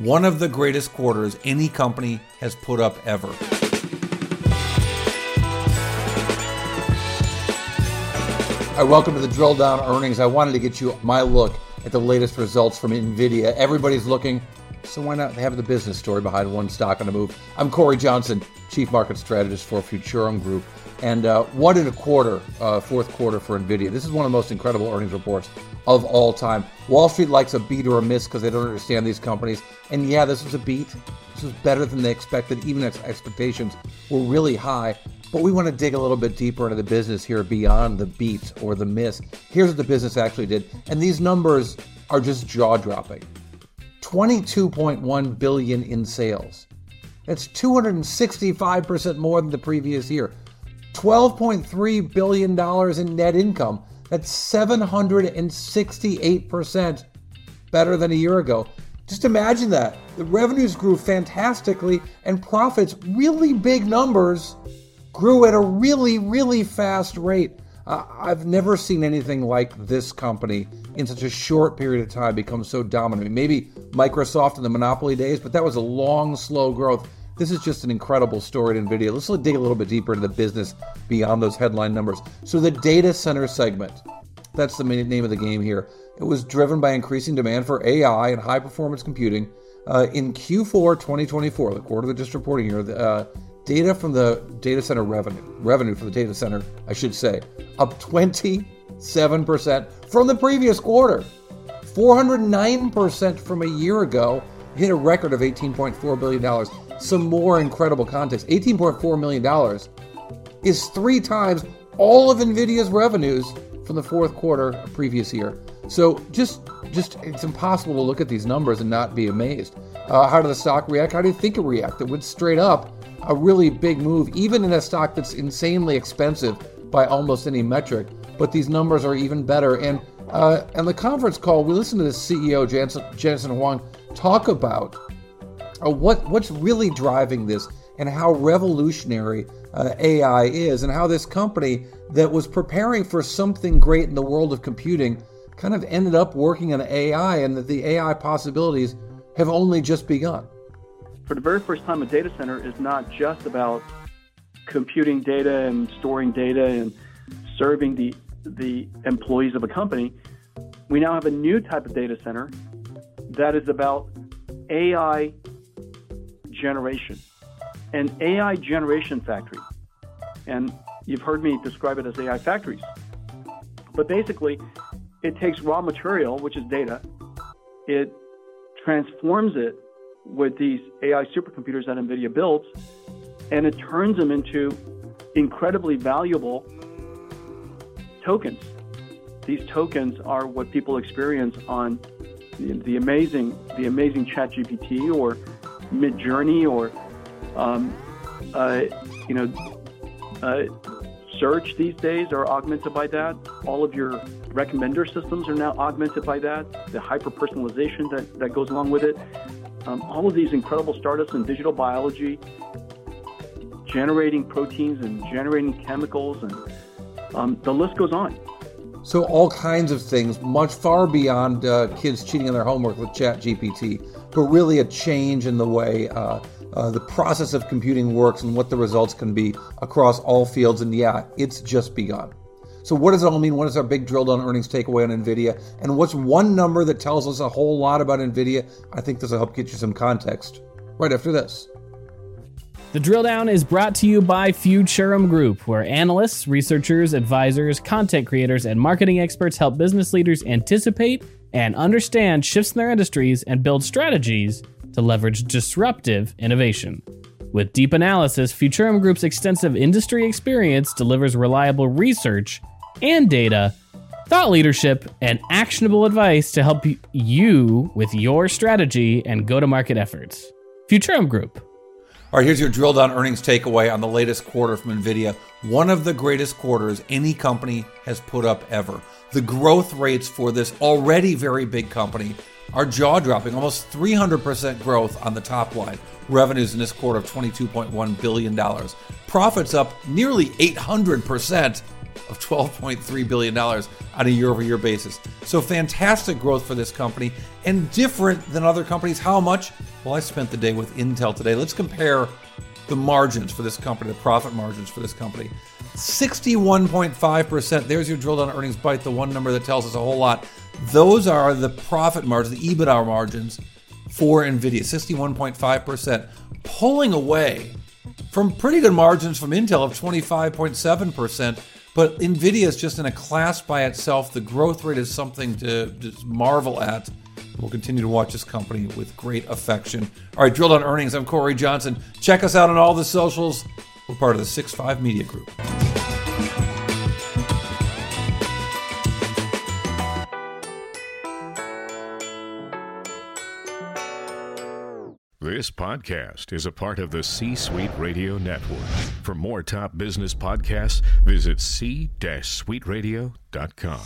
one of the greatest quarters any company has put up ever. All right, welcome to the drill down earnings. I wanted to get you my look at the latest results from NVIDIA. Everybody's looking, so why not have the business story behind one stock on the move? I'm Cory Johnson, Chief Market Strategist for Futurum Group. And uh, one and a quarter, uh, fourth quarter for NVIDIA. This is one of the most incredible earnings reports of all time. Wall Street likes a beat or a miss because they don't understand these companies. And yeah, this was a beat. This was better than they expected. Even ex- expectations were really high. But we want to dig a little bit deeper into the business here beyond the beat or the miss. Here's what the business actually did. And these numbers are just jaw dropping 22.1 billion in sales. That's 265% more than the previous year. $12.3 billion in net income. That's 768% better than a year ago. Just imagine that. The revenues grew fantastically and profits, really big numbers, grew at a really, really fast rate. Uh, I've never seen anything like this company in such a short period of time become so dominant. Maybe Microsoft in the monopoly days, but that was a long, slow growth. This is just an incredible story at NVIDIA. Let's dig a little bit deeper into the business beyond those headline numbers. So, the data center segment, that's the name of the game here. It was driven by increasing demand for AI and high performance computing. Uh, in Q4 2024, the quarter that just reporting here, the, uh, data from the data center revenue, revenue for the data center, I should say, up 27% from the previous quarter, 409% from a year ago, hit a record of $18.4 billion some more incredible context. $18.4 million is three times all of NVIDIA's revenues from the fourth quarter of previous year. So just, just it's impossible to look at these numbers and not be amazed. Uh, how did the stock react? How do you think it reacted? It went straight up, a really big move, even in a stock that's insanely expensive by almost any metric. But these numbers are even better. And uh, and the conference call, we listened to the CEO Jensen, Jensen Huang talk about what what's really driving this and how revolutionary uh, AI is, and how this company that was preparing for something great in the world of computing kind of ended up working on AI, and that the AI possibilities have only just begun. For the very first time, a data center is not just about computing data and storing data and serving the the employees of a company. We now have a new type of data center that is about AI generation, an AI generation factory. And you've heard me describe it as AI factories. But basically, it takes raw material, which is data, it transforms it with these AI supercomputers that NVIDIA builds, and it turns them into incredibly valuable tokens. These tokens are what people experience on the, the amazing, the amazing ChatGPT or Midjourney or, um, uh, you know, uh, search these days are augmented by that. All of your recommender systems are now augmented by that. The hyper personalization that, that goes along with it. Um, all of these incredible startups in digital biology, generating proteins and generating chemicals, and um, the list goes on. So all kinds of things, much far beyond uh, kids cheating on their homework with ChatGPT but really a change in the way uh, uh, the process of computing works and what the results can be across all fields. And yeah, it's just begun. So, what does it all mean? What is our big drill down earnings takeaway on NVIDIA? And what's one number that tells us a whole lot about NVIDIA? I think this will help get you some context right after this. The drill down is brought to you by Futurum Group, where analysts, researchers, advisors, content creators, and marketing experts help business leaders anticipate and understand shifts in their industries and build strategies to leverage disruptive innovation. With deep analysis, Futurum Group's extensive industry experience delivers reliable research and data, thought leadership, and actionable advice to help you with your strategy and go to market efforts. Futurum Group. All right, here's your drill down earnings takeaway on the latest quarter from NVIDIA. One of the greatest quarters any company has put up ever. The growth rates for this already very big company are jaw dropping, almost 300% growth on the top line. Revenues in this quarter of $22.1 billion. Profits up nearly 800% of $12.3 billion on a year over year basis. So fantastic growth for this company and different than other companies. How much? Well, I spent the day with Intel today. Let's compare the margins for this company, the profit margins for this company. 61.5%. There's your drill down earnings bite, the one number that tells us a whole lot. Those are the profit margins, the EBITDA margins for NVIDIA, 61.5%, pulling away from pretty good margins from Intel of 25.7%. But NVIDIA is just in a class by itself. The growth rate is something to just marvel at. We'll continue to watch this company with great affection. All right, drill on earnings. I'm Cory Johnson. Check us out on all the socials. We're part of the 6 5 Media Group. This podcast is a part of the C Suite Radio Network. For more top business podcasts, visit c-suiteradio.com.